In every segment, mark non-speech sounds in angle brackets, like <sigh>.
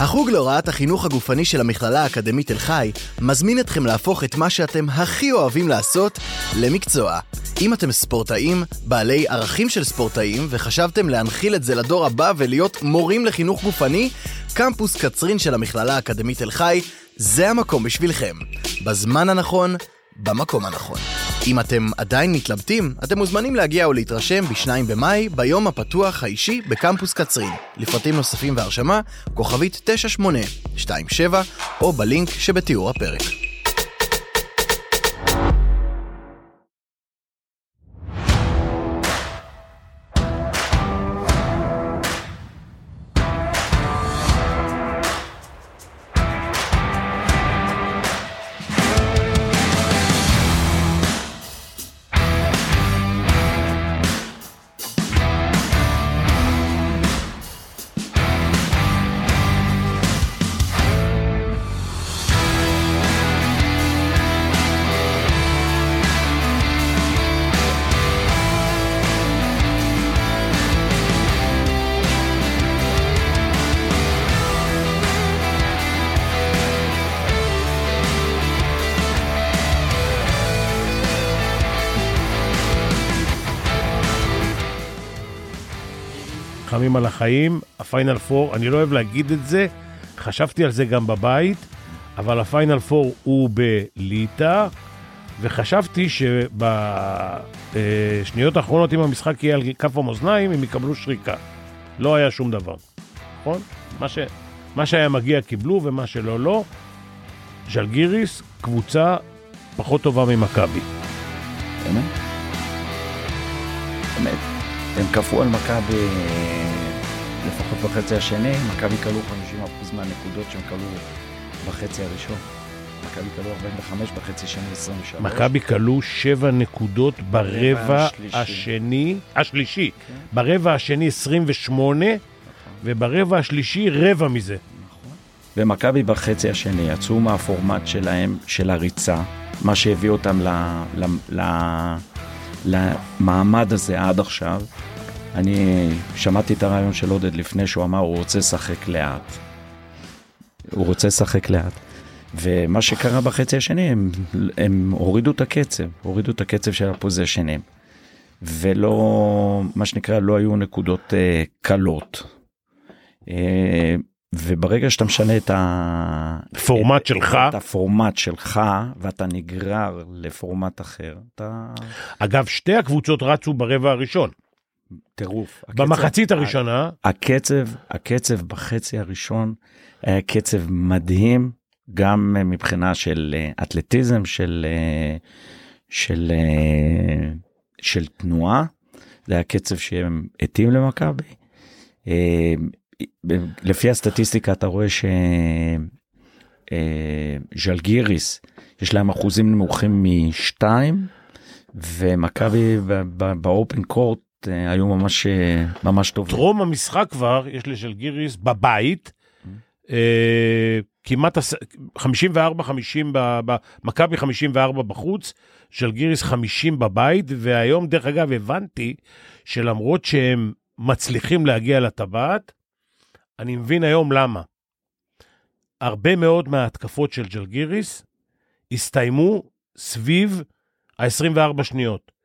החוג להוראת החינוך הגופני של המכללה האקדמית תל חי מזמין אתכם להפוך את מה שאתם הכי אוהבים לעשות למקצוע. אם אתם ספורטאים, בעלי ערכים של ספורטאים, וחשבתם להנחיל את זה לדור הבא ולהיות מורים לחינוך גופני, קמפוס קצרין של המכללה האקדמית תל חי זה המקום בשבילכם. בזמן הנכון, במקום הנכון. אם אתם עדיין מתלבטים, אתם מוזמנים להגיע או להתרשם ב-2 במאי, ביום הפתוח האישי בקמפוס קצרין. לפרטים נוספים והרשמה, כוכבית 9827, או בלינק שבתיאור הפרק. חמים על החיים, הפיינל פור, אני לא אוהב להגיד את זה, חשבתי על זה גם בבית, אבל הפיינל פור הוא בליטא, וחשבתי שבשניות האחרונות, אם המשחק יהיה על כף המאזניים, הם יקבלו שריקה. לא היה שום דבר, נכון? מה, ש... מה שהיה מגיע קיבלו, ומה שלא, לא. ז'לגיריס, קבוצה פחות טובה ממכבי. באמת? באמת. הם כפו על מכבי אה, לפחות בחצי השני, מכבי כלו 50% מהנקודות שהם כלו בחצי הראשון. מכבי כלו 45, בחצי שני 23. מכבי כלו שבע נקודות ברבע השלישי. השני, השלישי. כן. ברבע השני 28, ובברבע השלישי רבע מזה. ומכבי בחצי השני יצאו מהפורמט שלהם, של הריצה, מה שהביא אותם ל, ל, ל, למעמד הזה עד עכשיו. אני שמעתי את הרעיון של עודד לפני שהוא אמר, הוא רוצה לשחק לאט. הוא רוצה לשחק לאט. ומה שקרה בחצי השני, הם, הם הורידו את הקצב, הורידו את הקצב של הפוזיישנים. ולא, מה שנקרא, לא היו נקודות אה, קלות. אה, וברגע שאתה משנה את ה... פורמט שלך. את הפורמט שלך, ואתה נגרר לפורמט אחר, אתה... אגב, שתי הקבוצות רצו ברבע הראשון. טירוף. הקצב- במחצית הראשונה, הקצב, הקצב בחצי הראשון היה קצב מדהים, גם אה, מבחינה של אה, אתלטיזם, של, אה, של, אה, של תנועה, זה היה קצב שהם התאים למכבי. אה, לפי הסטטיסטיקה אתה רואה שז'לגיריס, יש להם אחוזים נמוכים משתיים, ומכבי באופן קורט אה, היו ממש אה, ממש טובים. טרום המשחק כבר, יש לשלגיריס בבית, אה, כמעט 54-50, מכבי 54 בחוץ, שלגיריס 50 בבית, והיום, דרך אגב, הבנתי שלמרות שהם מצליחים להגיע לטבעת, אני מבין היום למה. הרבה מאוד מההתקפות של ג'לגיריס הסתיימו סביב ה-24 שניות.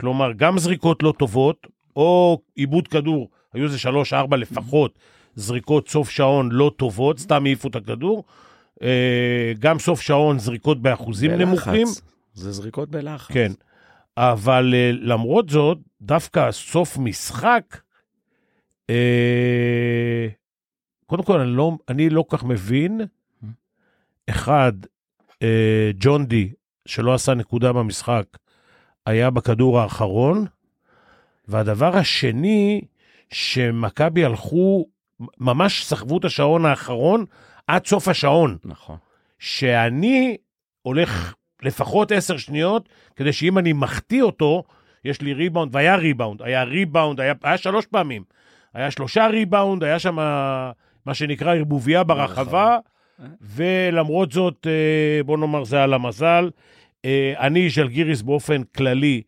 כלומר, גם זריקות לא טובות, או עיבוד כדור, היו איזה 3-4 לפחות זריקות סוף שעון לא טובות, סתם העיפו את הכדור. אה, גם סוף שעון זריקות באחוזים בלחץ. נמוכים. זה זריקות בלחץ. כן. אבל אה, למרות זאת, דווקא סוף משחק, אה, קודם כל, אני לא, אני לא כך מבין, אחד, אה, ג'ון די, שלא עשה נקודה במשחק, היה בכדור האחרון, והדבר השני, שמכבי הלכו, ממש סחבו את השעון האחרון עד סוף השעון. נכון. שאני הולך לפחות עשר שניות, כדי שאם אני מחטיא אותו, יש לי ריבאונד, והיה ריבאונד, היה ריבאונד, היה, היה שלוש פעמים. היה שלושה ריבאונד, היה שם מה שנקרא ערבוביה ברחבה, ולמרות זאת, אה, בוא נאמר, זה על המזל. אה, אני, ז'לגיריס באופן כללי,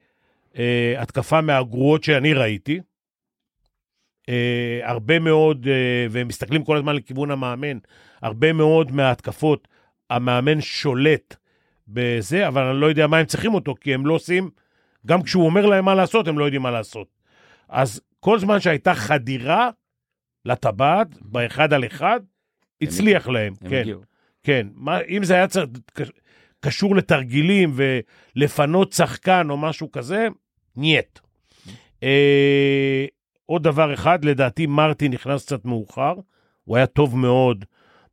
אה, התקפה מהגרועות שאני ראיתי. אה, הרבה מאוד, והם מסתכלים כל הזמן לכיוון המאמן, הרבה מאוד מההתקפות, המאמן שולט בזה, אבל אני לא יודע מה הם צריכים אותו, כי הם לא עושים, גם כשהוא אומר להם מה לעשות, הם לא יודעים מה לעשות. אז כל זמן שהייתה חדירה לטבעת, באחד על אחד, הצליח להם, הם כן. הגיעו. כן, מה, אם זה היה צריך, קשור לתרגילים ולפנות שחקן או משהו כזה, נייט. אה, עוד דבר אחד, לדעתי מרטין נכנס קצת מאוחר, הוא היה טוב מאוד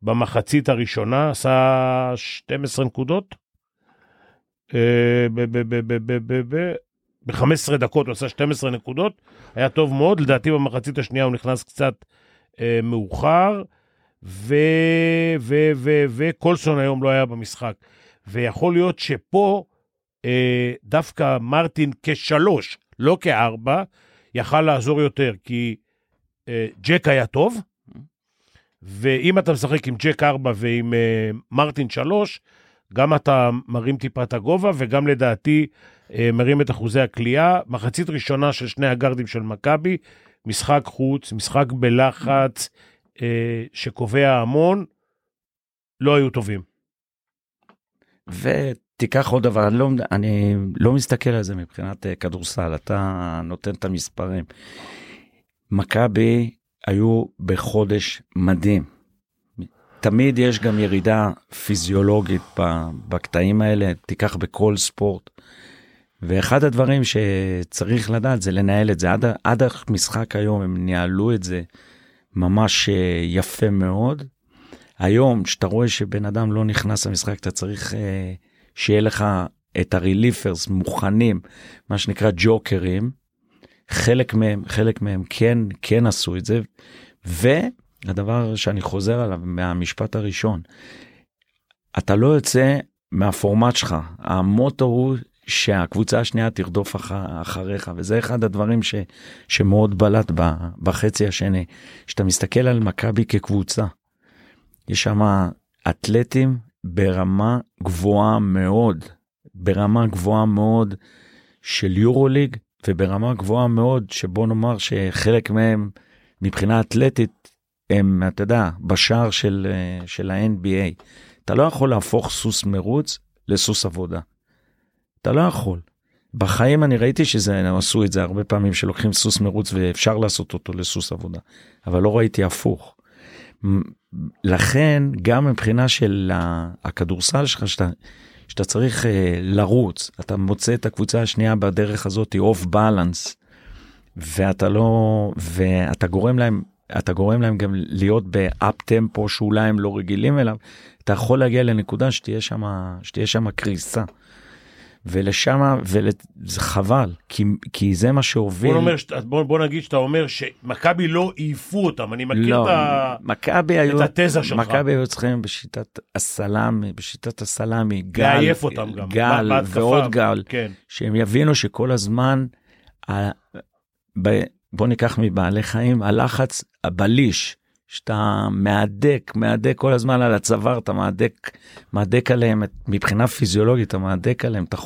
במחצית הראשונה, עשה 12 נקודות. אה, ב-15 דקות הוא עשה 12 נקודות, היה טוב מאוד, לדעתי במחצית השנייה הוא נכנס קצת אה, מאוחר. וקולסון היום לא היה במשחק. ויכול להיות שפה אה, דווקא מרטין כשלוש, לא כארבע, יכל לעזור יותר, כי אה, ג'ק היה טוב, ואם אתה משחק עם ג'ק ארבע ועם אה, מרטין שלוש, גם אתה מרים טיפה את הגובה, וגם לדעתי אה, מרים את אחוזי הכלייה. מחצית ראשונה של שני הגארדים של מכבי, משחק חוץ, משחק בלחץ, אה, שקובע המון, לא היו טובים. ותיקח עוד דבר, אני לא, אני לא מסתכל על זה מבחינת אה, כדורסל, אתה נותן את המספרים. מכבי היו בחודש מדהים. תמיד יש גם ירידה פיזיולוגית בקטעים האלה, תיקח בכל ספורט. ואחד הדברים שצריך לדעת זה לנהל את זה. עד, עד המשחק היום הם ניהלו את זה ממש אה, יפה מאוד. היום, כשאתה רואה שבן אדם לא נכנס למשחק, אתה צריך אה, שיהיה לך את הרליפרס מוכנים, מה שנקרא ג'וקרים. חלק מהם, חלק מהם כן, כן עשו את זה. והדבר שאני חוזר עליו מהמשפט הראשון, אתה לא יוצא מהפורמט שלך. המוטו הוא שהקבוצה השנייה תרדוף אח, אחריך, וזה אחד הדברים ש, שמאוד בלט בחצי השני. כשאתה מסתכל על מכבי כקבוצה, יש שם אתלטים ברמה גבוהה מאוד, ברמה גבוהה מאוד של יורוליג, וברמה גבוהה מאוד שבוא נאמר שחלק מהם מבחינה אתלטית הם, אתה יודע, בשער של, אה, של ה-NBA. אתה לא יכול להפוך סוס מרוץ לסוס עבודה. אתה לא יכול. בחיים אני ראיתי שזה, עשו את זה הרבה פעמים שלוקחים סוס מרוץ ואפשר לעשות אותו לסוס עבודה, אבל לא ראיתי הפוך. לכן גם מבחינה של הכדורסל שלך שאתה, שאתה צריך אה, לרוץ, אתה מוצא את הקבוצה השנייה בדרך הזאת off balance, ואתה לא, ואתה גורם להם, אתה גורם להם גם להיות ב up tempo שאולי הם לא רגילים אליו, אתה יכול להגיע לנקודה שתהיה שם, שתהיה שם קריסה. ולשם, וזה חבל, כי, כי זה מה שהוביל. בוא, אומר, בוא, בוא נגיד שאתה אומר שמכבי לא העיפו אותם, אני מכיר לא, את, ה... מכבי היו, את התזה שלך. מכבי היו צריכים בשיטת הסלאמי, בשיטת הסלאמי, גל, לעייף אותם גם. גל בהתקפה. ועוד גל, כן. שהם יבינו שכל הזמן, ה... ב... בוא ניקח מבעלי חיים, הלחץ הבליש, שאתה מהדק, מהדק כל הזמן על הצוואר, אתה מהדק, מהדק עליהם, מבחינה פיזיולוגית, אתה מהדק עליהם, אתה,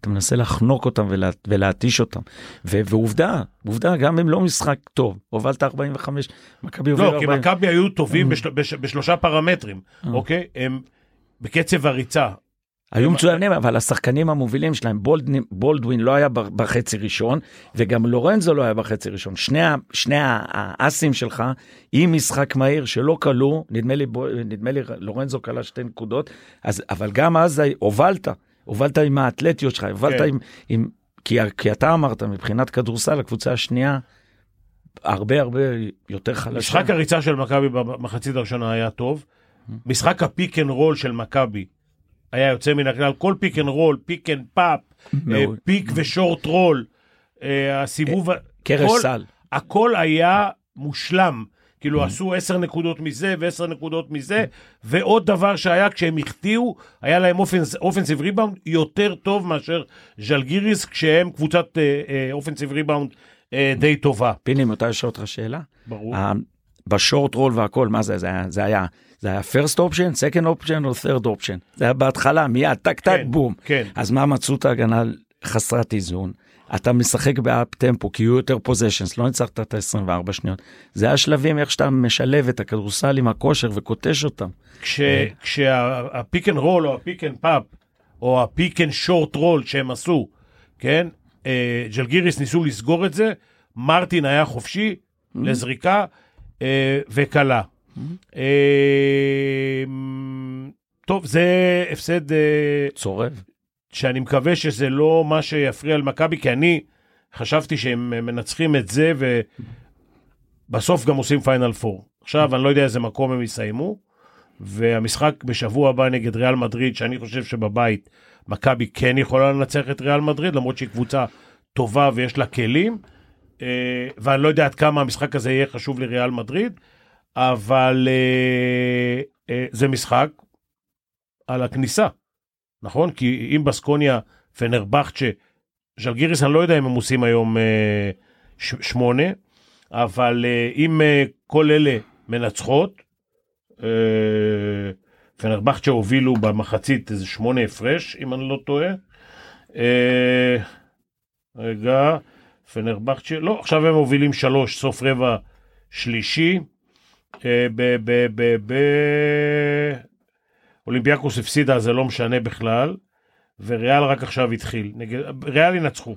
אתה מנסה לחנוק אותם ולה, ולהתיש אותם. ו, ועובדה, עובדה, גם אם לא משחק טוב, הובלת 45, מכבי הוביל לא, כי 40. מכבי היו טובים Mm. בשל... בש... בשלושה פרמטרים, Mm. אוקיי? הם בקצב הריצה. היו מצוינים, אבל השחקנים המובילים שלהם, בולדווין, בולדווין לא היה בחצי ראשון, וגם לורנזו לא היה בחצי ראשון. שני, שני האסים שלך, עם משחק מהיר שלא קלעו, נדמה לי, נדמה לי לורנזו קלע שתי נקודות, אז, אבל גם אז הובלת, הובלת עם האתלטיות שלך, הובלת כן. אם, אם כי, כי אתה אמרת, מבחינת כדורסל, הקבוצה השנייה, הרבה הרבה יותר חלשה. משחק הריצה של מכבי במחצית הראשונה היה טוב. Mm. משחק ה pick and roll של מכבי היה יוצא מן הכלל. כל pick and roll, pick and pop. pick ו short roll, אה, הסיבוב, ה- קרש כל- סל. הכל היה מושלם. כאילו. עשו עשר נקודות מזה ועשר נקודות מזה, ועוד דבר שהיה כשהם החטיאו, היה להם offensive rebound יותר טוב מאשר ז'לגיריס, כשהם קבוצת offensive rebound אה, די טובה. פיני, מותר לשאול אותך שאלה? ברור. ב short roll והכל, מה זה? זה היה, זה היה, first option, second option או third option. זה היה בהתחלה, מיד, טק טק כן, בום. כן. אז מה מצאו את ההגנה חסרת איזון? אתה משחק ב up tempo, כי יהיו יותר possessions, לא ניצחת את ה-24 שניות. זה השלבים איך שאתה משלב את הכדורסל עם הכושר וכותש אותם. כשה pick and roll או ה pick and pop, או ה pick and short roll שהם עשו, כן? אה, ז'לגיריס ניסו לסגור את זה, מרטין היה חופשי לזריקה אה, אה, טוב, זה הפסד אה, צורב. שאני מקווה שזה לא מה שיפריע למכבי, כי אני חשבתי שהם מנצחים את זה ובסוף גם עושים פיינל פור. עכשיו, אני לא יודע איזה מקום הם יסיימו, והמשחק בשבוע הבא נגד ריאל מדריד, שאני חושב שבבית מכבי כן יכולה לנצח את ריאל מדריד, למרות שהיא קבוצה טובה ויש לה כלים, אה, ואני לא יודע עד כמה המשחק הזה יהיה חשוב לריאל מדריד, אבל אה, אה, זה משחק על הכניסה, נכון? כי אם בסקוניה, פנרבכצ'ה, ז'לגיריס, אני לא יודע אם הם עושים היום אה, ש- שמונה, אבל אה, אם אה, כל אלה מנצחות, אה, פנרבכצ'ה הובילו במחצית איזה שמונה הפרש, אם אני לא טועה. אה, רגע, פנרבכצ'ה, לא, עכשיו הם מובילים שלוש, סוף רבע שלישי. אה. אולימפיאקוס הפסידה, זה לא משנה בכלל, וריאל רק עכשיו התחיל. נגד... ריאל ינצחו.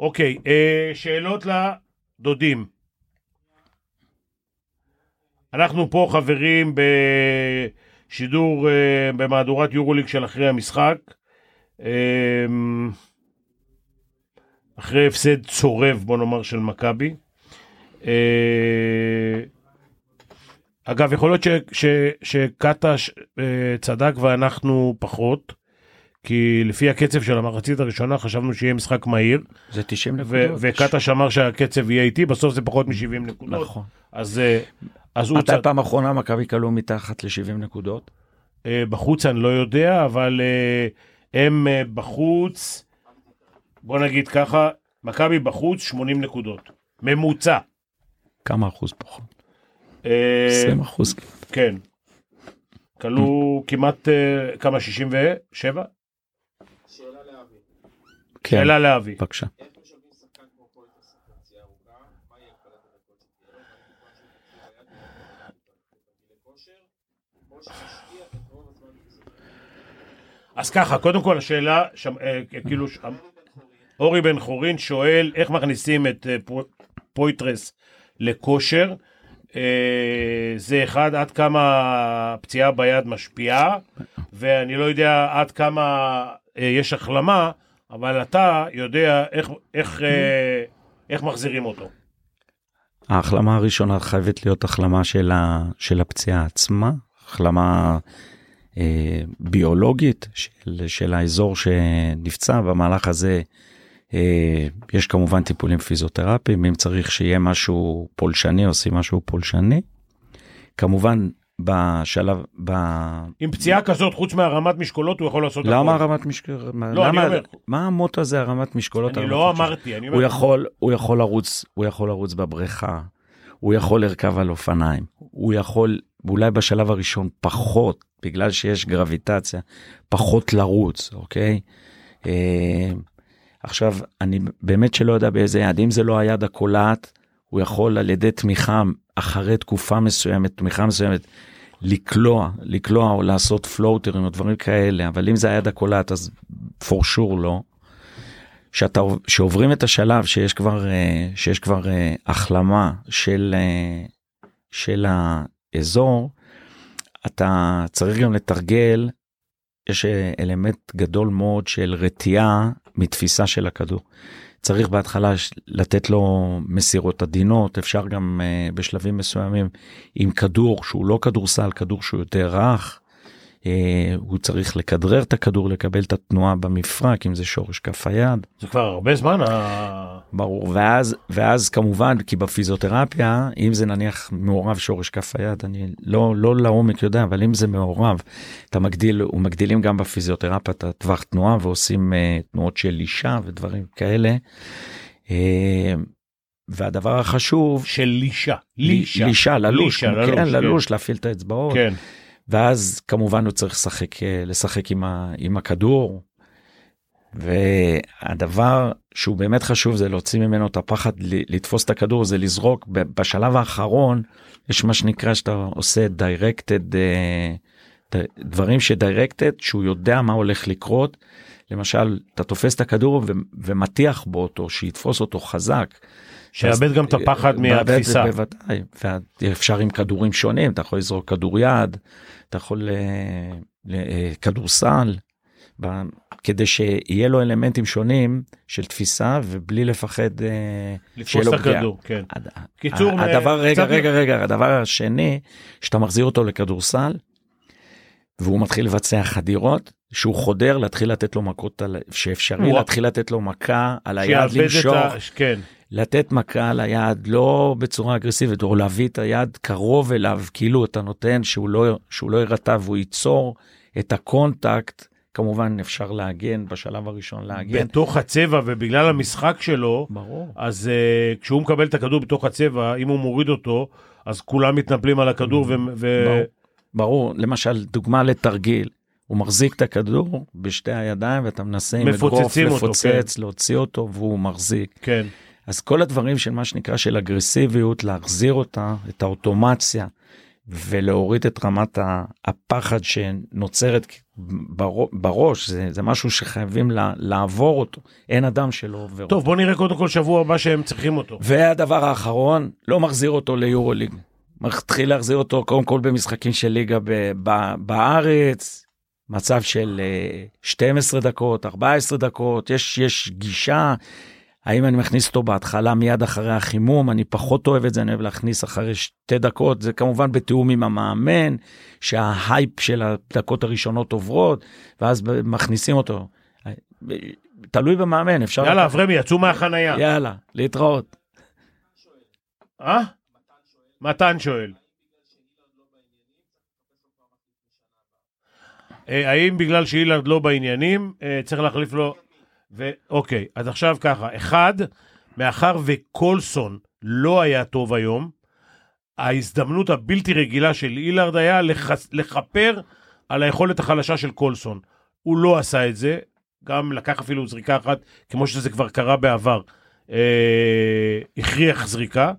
אוקיי, אה, שאלות לדודים. אנחנו פה חברים בשידור, אה, במהדורת יורוליג של אחרי המשחק. אה, אחרי הפסד צורב, בוא נאמר, של מכבי. אה, אגב, יכול להיות שקטש אה, צדק ואנחנו פחות, כי לפי הקצב של המחצית הראשונה חשבנו שיהיה משחק מהיר, זה 90 ו- נקודות. וקטש אמר שהקצב יהיה איטי, בסוף זה פחות מ-70 נקודות. נכון. אז, אה, אז הוא מתי צד... פעם אחרונה מכבי כלו מתחת ל-70 נקודות? אה, בחוץ אני לא יודע, אבל אה, הם אה, בחוץ, בוא נגיד ככה, מכבי בחוץ 80 נקודות. ממוצע. כמה אחוז פחות? אה, 20 אחוז. כן. כלו כמעט, אה, כמה, 67? כן, שאלה לאבי. בבקשה. אז ככה, קודם כל השאלה, שם, אה, כאילו, ש- אורי בן חורין שואל איך מכניסים את אה, פו- פויטרס לכושר. אה, זה אחד, עד כמה הפציעה ביד משפיעה, ואני לא יודע עד כמה אה, יש החלמה, אבל אתה יודע איך, איך, אה, איך מחזירים אותו. ההחלמה הראשונה חייבת להיות החלמה של, ה, של הפציעה עצמה, החלמה אה, ביולוגית של, של האזור שנפצע. במהלך הזה אה, יש כמובן טיפולים פיזיותרפיים, אם צריך שיהיה משהו פולשני, עושים משהו פולשני. כמובן בשלב, ב... עם פציעה כזאת, חוץ מהרמת משקולות, הוא יכול לעשות למה הכל. הרמת משקולות? לא, אני אומר. מה המוטו הזה הרמת משקולות? אני לא משקולות? אמרתי, אני הוא אומר, יכול, הוא יכול לרוץ, הוא יכול לרוץ בבריכה, הוא יכול לרכב על אופניים, הוא יכול, אולי בשלב הראשון פחות, בגלל שיש גרביטציה, פחות לרוץ, אוקיי? עכשיו, אני באמת שלא יודע באיזה יד, אם זה לא היד הקולעת, הוא יכול על ידי תמיכה אחרי תקופה מסוימת, תמיכה מסוימת, לקלוע, לקלוע או לעשות פלוטרים או דברים כאלה, אבל אם זה היד הקולעת אז for sure לא. שאתה, שעוברים את השלב שיש כבר, אה, שיש כבר אה, החלמה של, אה, של האזור, אתה צריך גם לתרגל, יש אלמנט גדול מאוד של רתיעה מתפיסה של הכדור. צריך בהתחלה לתת לו מסירות עדינות, אפשר גם uh, בשלבים מסוימים עם כדור שהוא לא כדורסל, כדור שהוא יותר רך, הוא צריך לכדרר את הכדור, לקבל את התנועה במפרק, אם זה שורש כף היד. זה כבר הרבה זמן, ברור, ואז, ואז כמובן, כי בפיזיותרפיה, אם זה נניח מעורב שורש כף היד, אני לא, לא לעומק יודע, אבל אם זה מעורב, אתה מגדיל, ומגדילים גם בפיזיותרפיה את הטווח תנועה ועושים uh, תנועות של אישה ודברים כאלה. Uh, והדבר החשוב, של לישה. לישה. לישה, ללוש, לישה, כן, ללוש, כן. ללוש, להפעיל את האצבעות, כן. ואז כמובן הוא צריך לשחק, אה, לשחק עם, ה, עם הכדור. והדבר שהוא באמת חשוב זה להוציא ממנו את הפחד לתפוס את הכדור זה לזרוק בשלב האחרון יש מה שנקרא שאתה עושה directed uh, דברים שדירקטד שהוא יודע מה הולך לקרות. למשל אתה תופס את הכדור ומטיח בו אותו שיתפוס אותו חזק. שיאבד גם את הפחד מהתפיסה. בוודאי, ואפשר עם כדורים שונים, אתה יכול לזרוק כדור יד, אתה יכול אה, אה, כדורסל, כדי שיהיה לו אלמנטים שונים של תפיסה ובלי לפחד אה, לתפוס את הכדור, כן. קיצור, הדבר, רגע, רגע, רגע, הדבר השני, שאתה מחזיר אותו לכדורסל, והוא מתחיל לבצע חדירות, שהוא חודר להתחיל לתת לו מכות, שאפשרי להתחיל לתת לו מכה על היד, למשוך. כן. לתת מכה על היד לא בצורה אגרסיבית או להביא את היד קרוב אליו כאילו אתה נותן שהוא לא שהוא לא יירתע והוא ייצור את ה contact כמובן אפשר להגן בשלב הראשון להגן. בתוך הצבע ובגלל המשחק שלו, ברור. אז uh, כשהוא מקבל את הכדור בתוך הצבע, אם הוא מוריד אותו, אז כולם מתנפלים על הכדור ו... ו... ברור. ברור, למשל דוגמה לתרגיל, הוא מחזיק את הכדור בשתי הידיים ואתה מנסה עם אגרוף לפוצץ, כן. להוציא אותו והוא מחזיק. כן. אז כל הדברים של מה שנקרא של אגרסיביות, להחזיר אותה, את האוטומציה, ולהוריד את רמת הפחד שנוצרת בראש, זה, זה משהו שחייבים לעבור אותו, אין אדם שלא עובר טוב, אותו. בוא נראה קודם כל שבוע הבא שהם צריכים אותו. והדבר האחרון, לא מחזיר אותו ליורוליג. מתחיל להחזיר אותו קודם כל במשחקים של ליגה ב- ב- בארץ, מצב של 12 אה, דקות, 14 דקות, יש, יש גישה, האם אני מכניס אותו בהתחלה מיד אחרי החימום, אני פחות אוהב את זה, אני אוהב להכניס אחרי שתי דקות, זה כמובן בתיאום עם המאמן, שההייפ של הדקות הראשונות עוברות, ואז מכניסים אותו. תלוי במאמן, אפשר... יאללה, אברמי, יצאו מהחנייה. יאללה, להתראות. אה? מתן שואל. אה, האם בגלל שאילרד לא בעניינים, אה, צריך להחליף לו... ואוקיי, אז עכשיו ככה, אחד, מאחר וקולסון לא היה טוב היום, ההזדמנות הבלתי רגילה של אילרד היה לח... לכפר על היכולת החלשה של קולסון. הוא לא עשה את זה, גם לקח אפילו זריקה אחת, כמו שזה כבר קרה בעבר, אה, הכריח זריקה,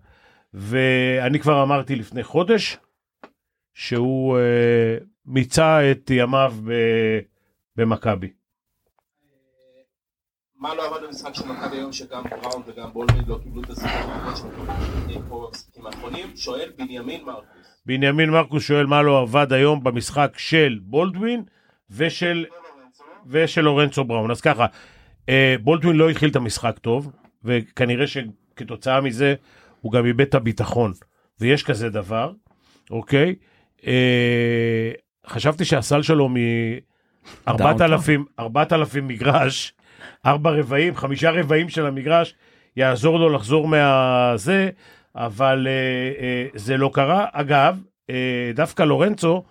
ואני כבר אמרתי לפני חודש שהוא אה, מיצה את ימיו במכבי. מה לא עבד במשחק של מכבי היום שגם בראון וגם בולמיד לא קיבלו את במשחקים האחרונים? שואל בנימין מרקוס. בנימין מרקוס שואל מה לא עבד היום במשחק של בולדווין ושל, ושל לורנצו בראון. אז ככה, אה, בולדווין לא התחיל את המשחק טוב, וכנראה שכתוצאה מזה הוא גם איבד את הביטחון, ויש כזה דבר, אוקיי? אה, חשבתי שהסל שלו מ-4,000 מגרש, ארבע רבעים, חמישה רבעים של המגרש, יעזור לו לחזור מהזה, אבל אה, אה, זה לא קרה. אגב, אה, דווקא לורנצו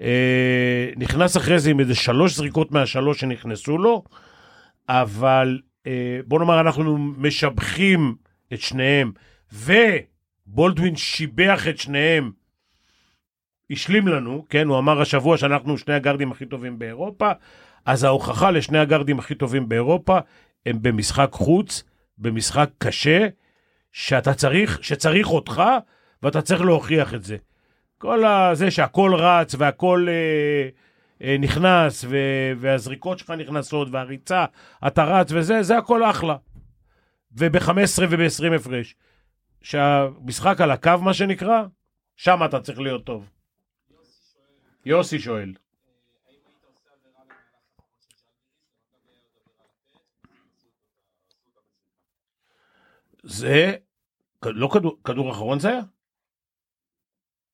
אה, נכנס אחרי זה עם איזה שלוש זריקות מהשלוש שנכנסו לו, אבל אה, בוא נאמר, אנחנו משבחים את שניהם, ובולדווין שיבח את שניהם, השלים לנו, כן, הוא אמר השבוע שאנחנו שני הגארדים הכי טובים באירופה, אז ההוכחה לשני הגארדים הכי טובים באירופה הם במשחק חוץ, במשחק קשה, שאתה צריך, שצריך אותך, ואתה צריך להוכיח את זה. כל זה שהכל רץ והכל אה, אה, נכנס, ו, והזריקות שלך נכנסות, והריצה, אתה רץ וזה, זה הכל אחלה. וב-15 וב-20 הפרש. שהמשחק על הקו, מה שנקרא, שם אתה צריך להיות טוב. יוסי שואל. זה לא כדור, כדור אחרון זה היה?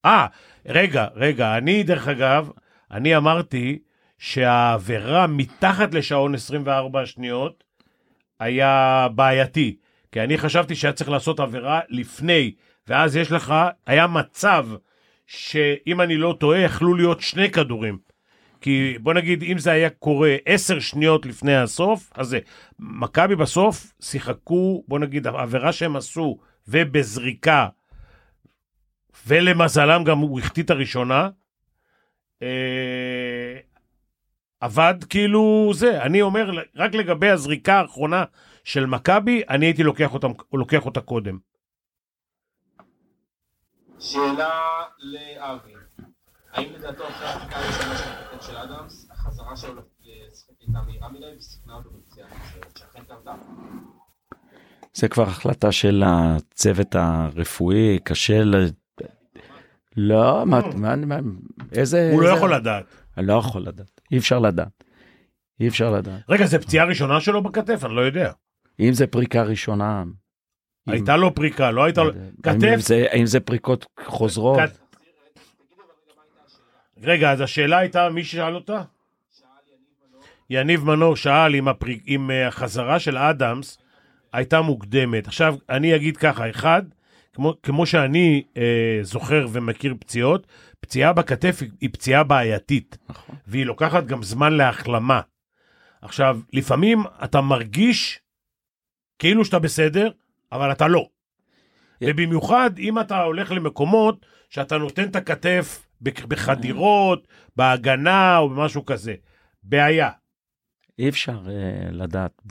אה, רגע, רגע, אני דרך אגב, אני אמרתי שהעבירה מתחת לשעון 24 שניות היה בעייתי, כי אני חשבתי שהיה צריך לעשות עבירה לפני, ואז יש לך, היה מצב שאם אני לא טועה, יכלו להיות שני כדורים. כי בוא נגיד, אם זה היה קורה עשר שניות לפני הסוף, אז זה. מכבי בסוף שיחקו, בוא נגיד, העבירה שהם עשו, ובזריקה, ולמזלם גם הוא החטיא את הראשונה, אה, עבד כאילו זה. אני אומר, רק לגבי הזריקה האחרונה של מכבי, אני הייתי לוקח, אותם, לוקח אותה קודם. שאלה לאבי, האם לדעתו אחרי ההחלטה הראשונה של הקפטן של אדמס, החזרה שלו לשחק הייתה מהירה מדי וסיכנה אותו בפציעה נוספת, שאכן קרתה? זה כבר החלטה של הצוות הרפואי, קשה ל... לא, מה, מה, מה, איזה... הוא לא יכול לדעת. אני לא יכול לדעת, אי אפשר לדעת. אי אפשר לדעת. רגע, זו פציעה ראשונה שלו בכתף? אני לא יודע. אם זה פריקה ראשונה... אם- הייתה לו פריקה, לא הייתה לו... כתף? זה- האם זה פריקות חוזרות? רגע, אז השאלה הייתה, מי שאל אותה? יניב מנור שאל אם, הפריק, אם אה, החזרה של אדמס הייתה מוקדמת. עכשיו, אני אגיד ככה, אחד, כמו, כמו שאני אה, זוכר ומכיר פציעות, פציעה בכתף היא, היא פציעה בעייתית, נכון. והיא לוקחת גם זמן להחלמה. עכשיו, לפעמים אתה מרגיש כאילו שאתה בסדר, אבל אתה לא. ובמיוחד אם אתה הולך למקומות שאתה נותן את הכתף בחדירות, בהגנה או במשהו כזה. בעיה. אי אפשר אה, לדעת.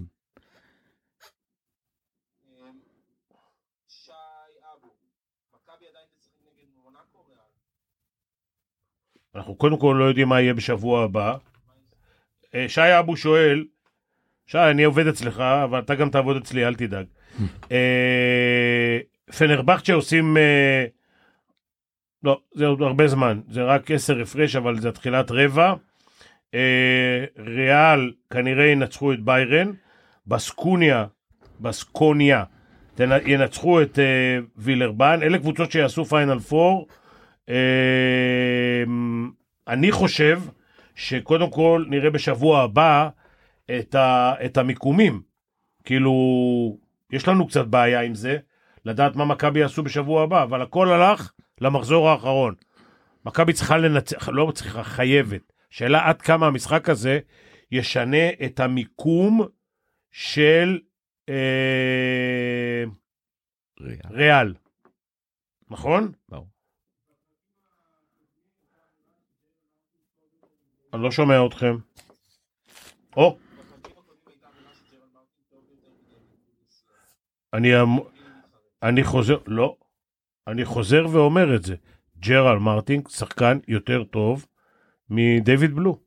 אנחנו קודם כל לא יודעים מה יהיה בשבוע הבא. אה, שי אבו שואל, שי, אני עובד אצלך, אבל אתה גם תעבוד אצלי, אל תדאג. <laughs> אה, פנרבכצ'ה עושים... אה, לא, זה עוד הרבה זמן, זה רק עשר הפרש, אבל זה תחילת רבע. אה, ריאל כנראה ינצחו את ביירן, בסקוניה, בסקוניה, ינצחו את אה, וילרבן, אלה קבוצות שיעשו פיינל פור. אה, אני חושב שקודם כל נראה בשבוע הבא את, ה, את המיקומים. כאילו, יש לנו קצת בעיה עם זה, לדעת מה מכבי יעשו בשבוע הבא, אבל הכל הלך למחזור האחרון. מכבי צריכה לנצח, לא צריכה, חייבת. שאלה עד כמה המשחק הזה ישנה את המיקום של אה, ריאל. נכון? ברור. אני לא שומע אתכם. או, אני, אמ- אני חוזר, לא, אני חוזר ואומר את זה. ג'רל מרטין שחקן יותר טוב מדייוויד בלו.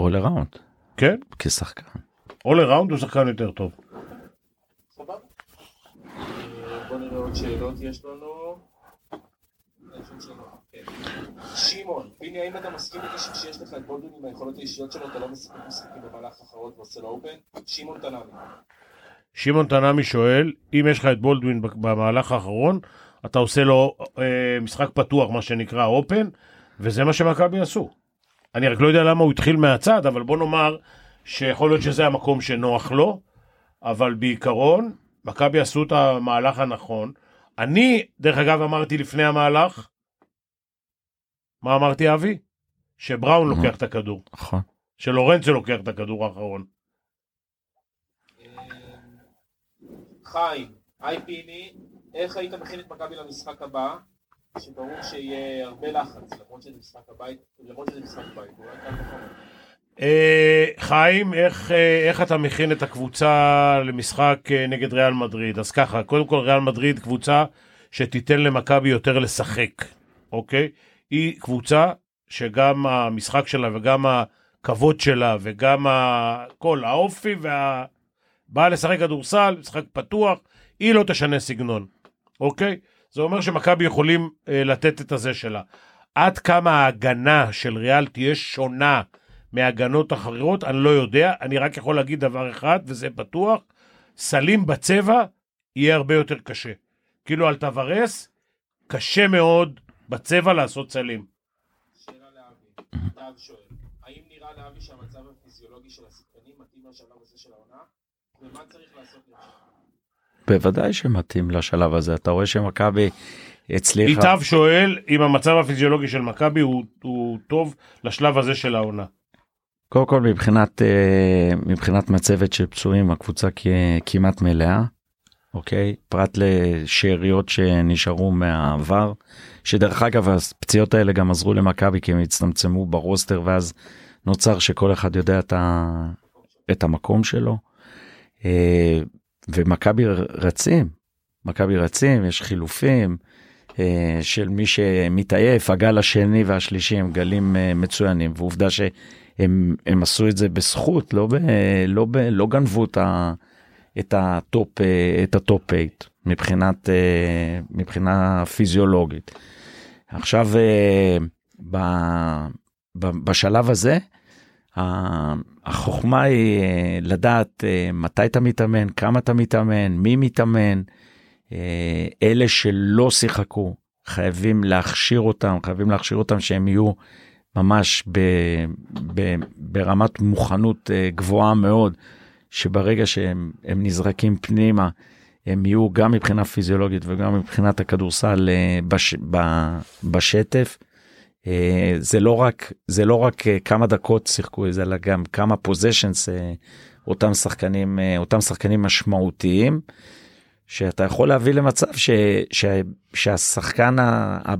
all around, כן? כשחקן. all around הוא שחקן יותר טוב. סבבה. בוא נראה עוד שאלות יש לנו. שמעון, פיני, האם אתה מסכים איתי שכשיש לך את בולדווין עם היכולות האישיות שלו, אתה לא משחק משחקים במהלך האחרון ועושה לו אופן? שמעון תנעמי. שמעון תנעמי שואל, אם יש לך את בולדווין במהלך האחרון, אתה עושה לו אה, משחק פתוח, מה שנקרא אופן, וזה מה שמכבי עשו. אני רק לא יודע למה הוא התחיל מהצד, אבל בוא נאמר שיכול להיות שזה המקום שנוח לו, אבל בעיקרון, מכבי עשו את המהלך הנכון. אני, דרך אגב, אמרתי לפני המהלך, מה אמרתי, אבי? שבראון לוקח את הכדור, נכון. שלורנצו לוקח את הכדור האחרון. אה, חיים, היי פיני, איך היית מכין את מכבי למשחק הבא? שברור שיהיה הרבה לחץ, למרות שזה משחק הבית, למרות שזה משחק בית, אולי קל וחומר. אה, חיים, איך, אה, איך אתה מכין את הקבוצה למשחק אה, נגד ריאל מדריד? אז ככה, קודם כל ריאל מדריד קבוצה שתיתן למכבי יותר לשחק, אוקיי? היא קבוצה שגם המשחק שלה וגם הכבוד שלה וגם כל האופי וה... באה לשחק כדורסל, משחק פתוח, היא לא תשנה סגנון, אוקיי? זה אומר שמכבי יכולים אה, לתת את הזה שלה. עד כמה ההגנה של ריאל תהיה שונה מהגנות אחרות, אני לא יודע, אני רק יכול להגיד דבר אחד, וזה בטוח, סלים בצבע יהיה הרבה יותר קשה. כאילו על טוורס, קשה מאוד בצבע לעשות סלים. שאלה לאבי, דב שואל, האם נראה לאבי שהמצב הפיזיולוגי של השחקנים מתאים לשלב הזה של העונה? ומה צריך לעשות? בוודאי שמתאים לשלב הזה. אתה רואה שמכבי הצליחה. איתב שואל אם המצב הפיזיולוגי של מכבי הוא, הוא טוב לשלב הזה של העונה. קודם כל מבחינת אה, מבחינת מצבת של פצועים הקבוצה כמעט מלאה. אוקיי פרט לשאריות שנשארו מהעבר שדרך אגב הפציעות האלה גם עזרו למכבי כי הם הצטמצמו ברוסטר ואז נוצר שכל אחד יודע את, ה, את המקום שלו. אה, ומכבי רצים, מכבי רצים, יש חילופים אה, של מי שמתעייף, הגל השני והשלישי הם גלים אה, מצוינים, ועובדה שהם הם עשו את זה בזכות, לא, ב, לא, ב, לא גנבו את, ה, את ה top, את ה top 8 מבחינת, מבחינה פיזיולוגית. עכשיו, ב, ב, בשלב הזה, החוכמה היא אה, לדעת אה, מתי אתה מתאמן, כמה אתה מתאמן, מי מתאמן. אה, אלה שלא שיחקו, חייבים להכשיר אותם, חייבים להכשיר אותם שהם יהיו ממש ב, ב, ברמת מוכנות גבוהה מאוד, שברגע שהם נזרקים פנימה, הם יהיו גם מבחינה פיזיולוגית וגם מבחינת הכדורסל בש, בשטף. אה, זה לא רק זה לא רק אה, כמה דקות שיחקו את זה אלא גם כמה פוזיישנס אה, אותם שחקנים אותם שחקנים משמעותיים שאתה יכול להביא למצב ש, ש, שהשחקן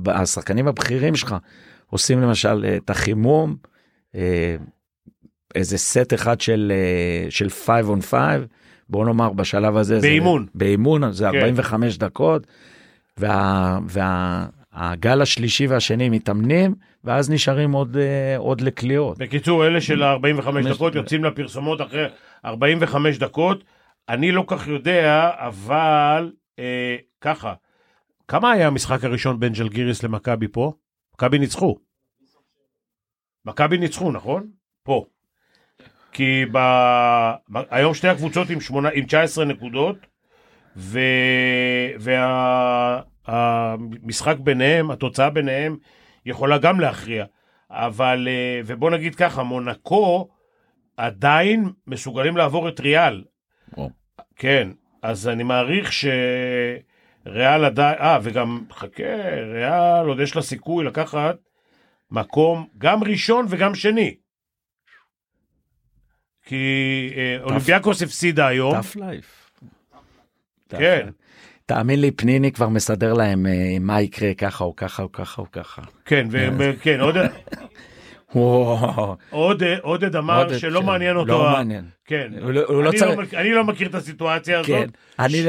השחקנים הבכירים שלך עושים למשל את החימום איזה סט אחד של של 5 on 5 בוא נאמר בשלב הזה באימון זה, באימון זה כן. 45 דקות. וה, וה, הגל השלישי והשני מתאמנים, ואז נשארים עוד, אה, עוד לקליעות. בקיצור, אלה של 45 דקות יוצאים לפרסומות אחרי 45 דקות. אני לא כך יודע, אבל אה, ככה, כמה היה המשחק הראשון בין ג'לגיריס למכבי פה? מכבי ניצחו. מכבי ניצחו, נכון? פה. כי ב... היום שתי הקבוצות עם, 8... עם 19 נקודות, ו... וה... המשחק ביניהם, התוצאה ביניהם, יכולה גם להכריע. אבל, אה, ובוא נגיד ככה, מונקו עדיין מסוגלים לעבור את ריאל. או. כן, אז אני מעריך שריאל עדיין, אה, וגם, חכה, ריאל עוד יש לה סיכוי לקחת מקום גם ראשון וגם שני. כי אה, אולימפיאקוס הפסידה היום. tough life. כן. תאמין לי, פניני כבר מסדר להם אה, מה יקרה ככה או ככה או ככה או ככה. כן, וכן, עוד... <laughs> עודד אמר שלא מעניין אותו. לא מעניין. כן. לא אני לא מכיר את הסיטואציה הזאת. כן.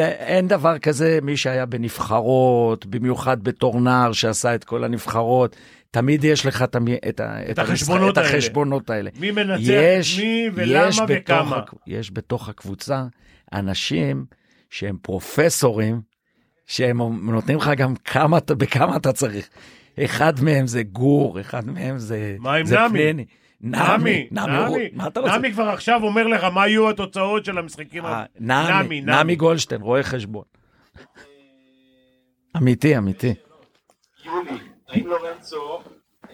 אין דבר כזה, מי שהיה בנבחרות, במיוחד בתור נער שעשה את כל הנבחרות, תמיד יש לך את, את, את, החשבונות, את החשבונות האלה. מי מנצח יש, מי ולמה וכמה. יש בתוך הקבוצה אנשים שהם פרופסורים, שהם נותנים לך גם כמה, בכמה אתה צריך. אחד מהם זה גור, אחד מהם זה, מה עם נמי? פלני. נמי, נמי, מה אתה רוצה? נמי כבר עכשיו אומר לך מה יהיו התוצאות של המשחקים. אה, נמי, נמי גולדשטיין, רואה חשבון. אמיתי, אמיתי. יולי, האם לורנצו,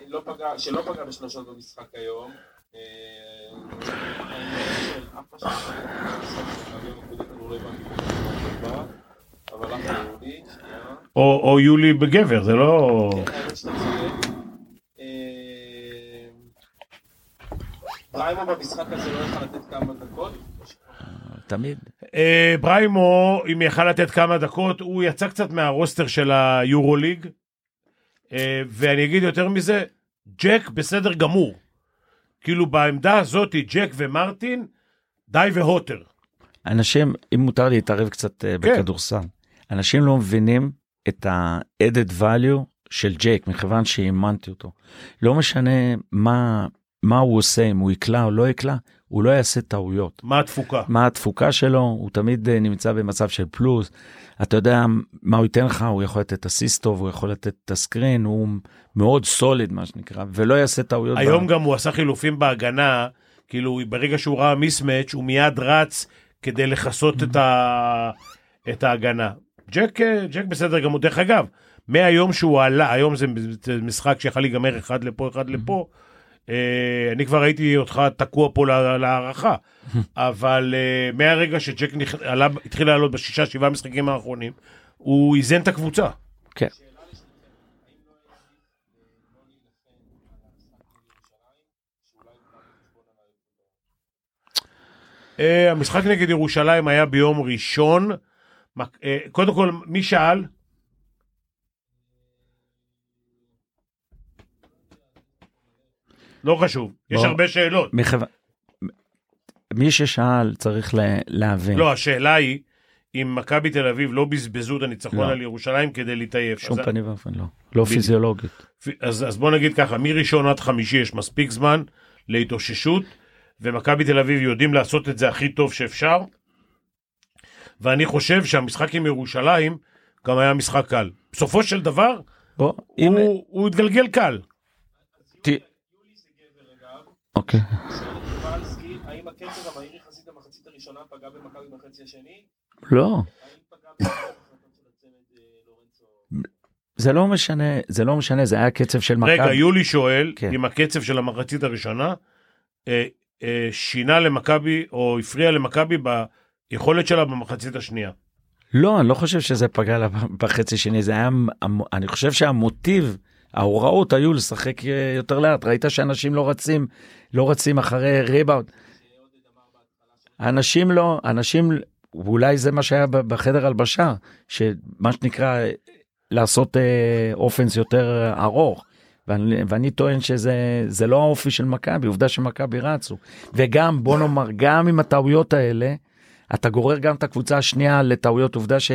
לא שלא פגע בשלושות במשחק היום, אה, או יולי בגבר, זה לא... בריימו במשחק הזה לא יכל לתת כמה דקות? תמיד. בריימו, אם יכל לתת כמה דקות, הוא יצא קצת מהרוסטר של היורוליג, ואני אגיד יותר מזה, ג'ק בסדר גמור. כאילו בעמדה הזאת, ג'ק ומרטין, די והוטר. אנשים, אם מותר להתערב קצת אה, כן. בכדורסל, אנשים לא מבינים את ה-added value של ג'ייק, מכיוון שאימנתי אותו. לא משנה מה, מה הוא עושה, אם הוא יקלע או לא יקלע, הוא לא יעשה טעויות. מה התפוקה? מה התפוקה שלו, הוא תמיד אה, נמצא במצב של פלוס. אתה יודע מה הוא ייתן לך, הוא יכול לתת את הסיס טוב, הוא יכול לתת את הסקרין, הוא מאוד סוליד מה שנקרא, ולא יעשה טעויות. היום בה... גם הוא עשה חילופים בהגנה, כאילו ברגע שהוא ראה מיסמץ', הוא מיד רץ כדי לכסות את, ה... את ההגנה. ג'ק, אה, ג'ק בסדר גמור. דרך אגב, מהיום שהוא עלה, היום זה משחק שיכול להיגמר אחד לפה, אחד לפה, אה, אני כבר ראיתי אותך תקוע פה להערכה, <laughs> אבל אה, מהרגע שג'ק התחיל לעלות בשישה, שבעה משחקים האחרונים, הוא איזן את הקבוצה. כן. Uh, המשחק נגד ירושלים היה ביום ראשון. Uh, קודם כל, מי שאל? לא חשוב, יש בוא. הרבה שאלות. מכיוון- מי ששאל צריך להבין. לא, השאלה היא, אם מכבי תל אביב לא בזבזו את הניצחון לא. על ירושלים כדי להתעייף. שום אז- פנים ואופן לא. לא. פיזיולוגית. אז, אז בוא נגיד ככה, מראשון עד חמישי יש מספיק זמן להתאוששות, ומכבי תל אביב יודעים לעשות את זה הכי טוב שאפשר, ואני חושב שהמשחק עם ירושלים גם היה משחק קל. בסופו של דבר, בוא, אם... הוא, הוא התגלגל קל. ת- אוקיי. קובלסקי, האם הקצב המהיר יחסית במחצית הראשונה פגע במכבי בחצי השני? לא. אה? זה לא משנה, זה לא משנה, זה היה קצב של מכבי. רגע, יולי שואל, כן. אם הקצב של המחצית הראשונה אה, אה, שינה למכבי, או הפריע למכבי ביכולת שלה במחצית השנייה. לא, אני לא חושב שזה פגע לה בחצי שני, זה היה, אני חושב שהמוטיב, ההוראות היו לשחק אה, יותר לאט, ראית שאנשים לא רצים, לא רצים אחרי ריבאונד. אנשים לא, אנשים, ואולי זה מה שהיה בחדר הלבשה, שמה שנקרא לעשות אה, אופנס יותר ארוך. ואני, ואני טוען שזה זה לא האופי של מכבי, עובדה שמכבי רצו. וגם, בוא נאמר, גם עם הטעויות האלה, אתה גורר גם את הקבוצה השנייה לטעויות, עובדה ש...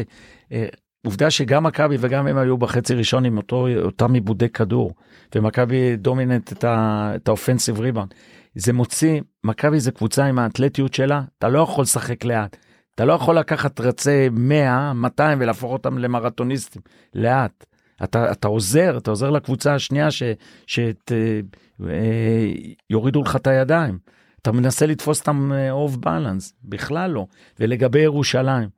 אה, עובדה שגם מכבי וגם הם היו בחצי ראשון עם אותו, אותם עיבודי כדור, ומכבי דומיננט את, את האופנסיב ריבאונד. זה מוציא, מכבי זה קבוצה עם האתלטיות שלה, אתה לא יכול לשחק לאט. אתה לא יכול לקחת רצי 100, 200 ולהפוך אותם למרתוניסטים, לאט. אתה, אתה עוזר, אתה עוזר לקבוצה השנייה שיורידו לך את הידיים. אתה מנסה לתפוס אותם אוף בלנס, בכלל לא. ולגבי ירושלים,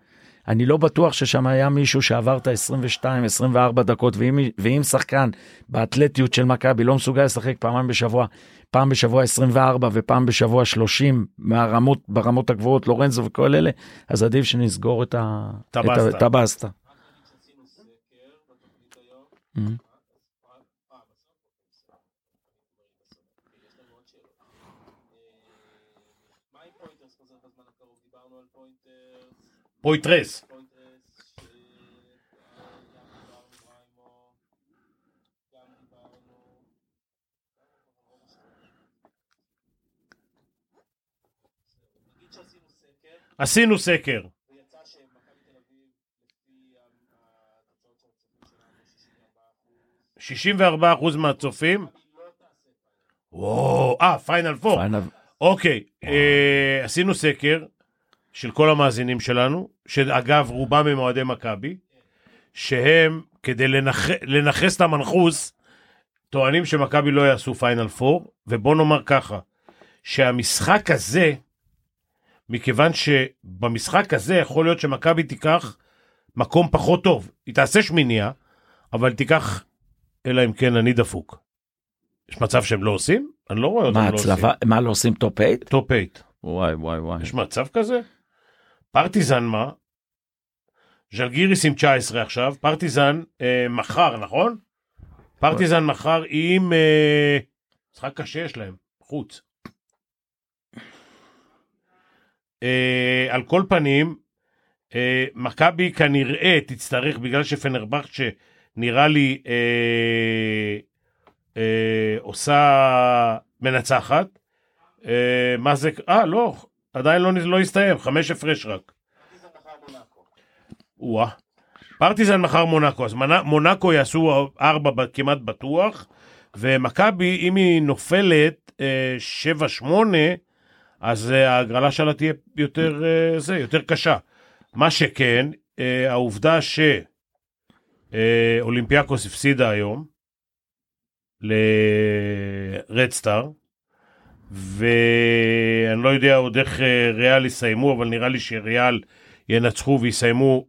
אני לא בטוח ששם היה מישהו שעבר את ה-22-24 דקות, ואם, ואם שחקן באתלטיות של מכבי לא מסוגל לשחק פעמיים בשבוע, פעם בשבוע 24 ופעם בשבוע 30 מהרמות, ברמות הגבוהות, לורנזו וכל אלה, אז עדיף שנסגור את ה- את הבסטה. את ה- את הבסטה. עשינו סקר בתוכנית היום. Mhm. אה, בסוף? אה, בסוף? אוקיי, יש לנו עוד שאלות. אה, מה עם פויתרס חוזר בזמן הקרוב? דיברנו על פוינטרס, פויטרס. פוינטרס, ש- אה, גם דיברנו בריימו, גם דיברנו... נגיד שעשינו סקר, עשינו סקר. ויצא שמכבי תל אביב, לפי התוצאות של הצופים שלנו, 64 אחוז, 64% מהצופים. וואו, אה, final four. אוקיי, אה, עשינו סקר של כל המאזינים שלנו, שאגב, רובם הם אוהדי מכבי, שהם, כדי לנח... לנחס את המנחוס, טוענים שמכבי לא יעשו final four, ובוא נאמר ככה, שהמשחק הזה, מכיוון שבמשחק הזה יכול להיות שמכבי תיקח מקום פחות טוב. היא תעשה שמיניה, אבל תיקח, אלא אם כן אני דפוק. יש מצב שהם לא עושים? אני לא רואה אותם מה לא עושים. הצלבה, מה לא עושים top 8? top 8. וואי וואי וואי. יש מצב כזה? פרטיזן מה? ז'לגיריס עם 19 עכשיו, פרטיזן אה, מחר, נכון? פרטיזן מחר עם... אה, משחק קשה יש להם, חוץ. אה, על כל פנים, אה, מכבי כנראה תצטרך, בגלל שפנרבכצ'ה נראה לי אה, אה, עושה מנצחת, אה, מה זה, אה לא, עדיין לא, לא הסתיים, חמש הפרש רק. פרטיזן מחר מונאקו. אז מונ- מונאקו יעשו ארבע כמעט בטוח, ומכבי, אם היא נופלת אה, שבע שמונה, אז אה, ההגרלה שלה תהיה יותר, אה, זה, יותר קשה. מה שכן, העובדה שאולימפיאקוס הפסידה היום לרדסטאר, ואני לא יודע עוד איך אה, ריאל יסיימו, אבל נראה לי שריאל ינצחו ויסיימו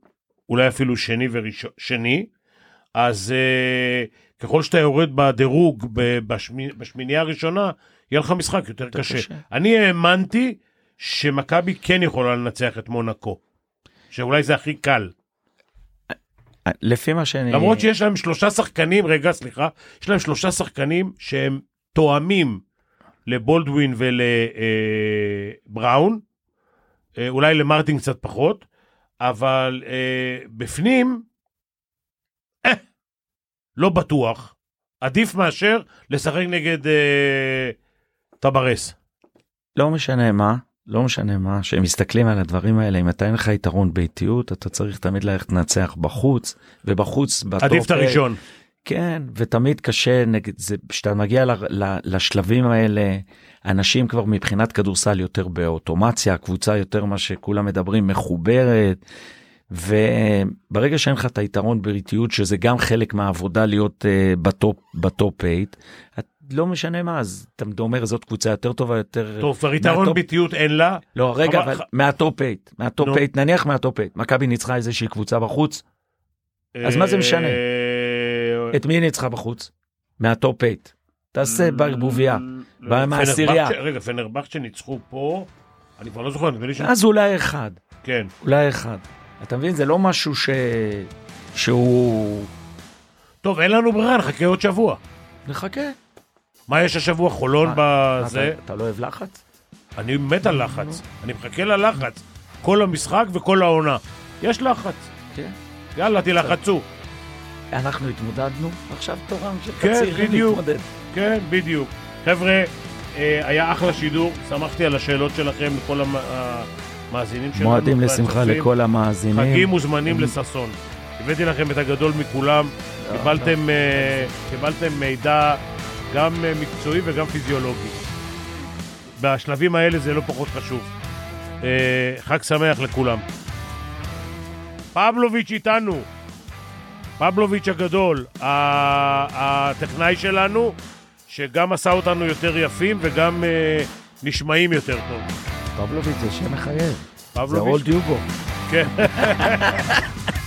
אולי אפילו שני ושני, אז uh, ככל שאתה יורד בדירוג בשמי, בשמינייה הראשונה, יהיה לך משחק יותר יותר קשה. קשה. אני האמנתי שמכבי כן יכולה לנצח את מונקו, שאולי זה הכי קל. לפי מה שאני... למרות שיש להם שלושה שחקנים, רגע, סליחה, יש להם שלושה שחקנים שהם תואמים לבולדווין ולבראון, אה, אולי למרטין קצת פחות, אבל אה, בפנים, אה, לא בטוח. עדיף מאשר לשחק נגד אה, אתה ברס. לא משנה מה, לא משנה מה, שהם מסתכלים על הדברים האלה, אם אתה אין לך יתרון באיטיות, אתה צריך תמיד ללכת לנצח בחוץ, ובחוץ. עדיף את הראשון. כן, ותמיד קשה, נגד זה, כשאתה מגיע ל, ל, לשלבים האלה, אנשים כבר מבחינת כדורסל יותר באוטומציה, הקבוצה יותר מה שכולם מדברים, מחוברת, וברגע שאין לך את היתרון הביתיות, שזה גם חלק מהעבודה להיות uh, ב top, ב top 8, לא משנה מה, אז אתה אומר זאת קבוצה יותר טובה, יותר... טוב, כבר יתרון מה top- ביתיות אין לה. לא, רגע, אבל- מה top 8, מה top נו. 8, נניח מה top 8, מכבי ניצחה איזושהי קבוצה בחוץ, אז מה זה משנה? את מי ניצחה בחוץ? מהטופ 8. תעשה בערבוביה. לא, בא מהעשירייה. רגע, פנרבכצ'ה ניצחו פה, אני כבר לא זוכר, נדמה לי ש... אז אולי אחד, כן. אולי אחד. אתה מבין? זה לא משהו ש... שהוא... טוב, אין לנו ברירה, נחכה עוד שבוע. נחכה. מה יש השבוע? חולון בזה? אתה, אתה לא אוהב לחץ? אני מת על לחץ. אני מחכה ללחץ. כל המשחק וכל העונה. יש לחץ. כן. יאללה, תלחצו. אנחנו התמודדנו, עכשיו תורם של כן, הצעירים. להתמודד. כן, בדיוק. חבר'ה, אה, היה אחלה שידור, שמחתי על השאלות שלכם לכל המ- המאזינים שלנו. מועדים לשמחה. לכל המאזינים. חגים מוזמנים הם- לששון. הבאתי לכם את הגדול מכולם, לא, קיבלתם, אה, קיבלתם מידע גם אה, מקצועי וגם פיזיולוגי. בשלבים האלה זה לא פחות חשוב. אה, חג שמח לכולם. פבלוביץ' איתנו. פבלוביץ' הגדול, הטכנאי שלנו, שגם עשה אותנו יותר יפים וגם אה, נשמעים יותר טוב. פבלוביץ' זה שם מחייב. זה פבלוביץ', אולד יוגו. כן. <laughs>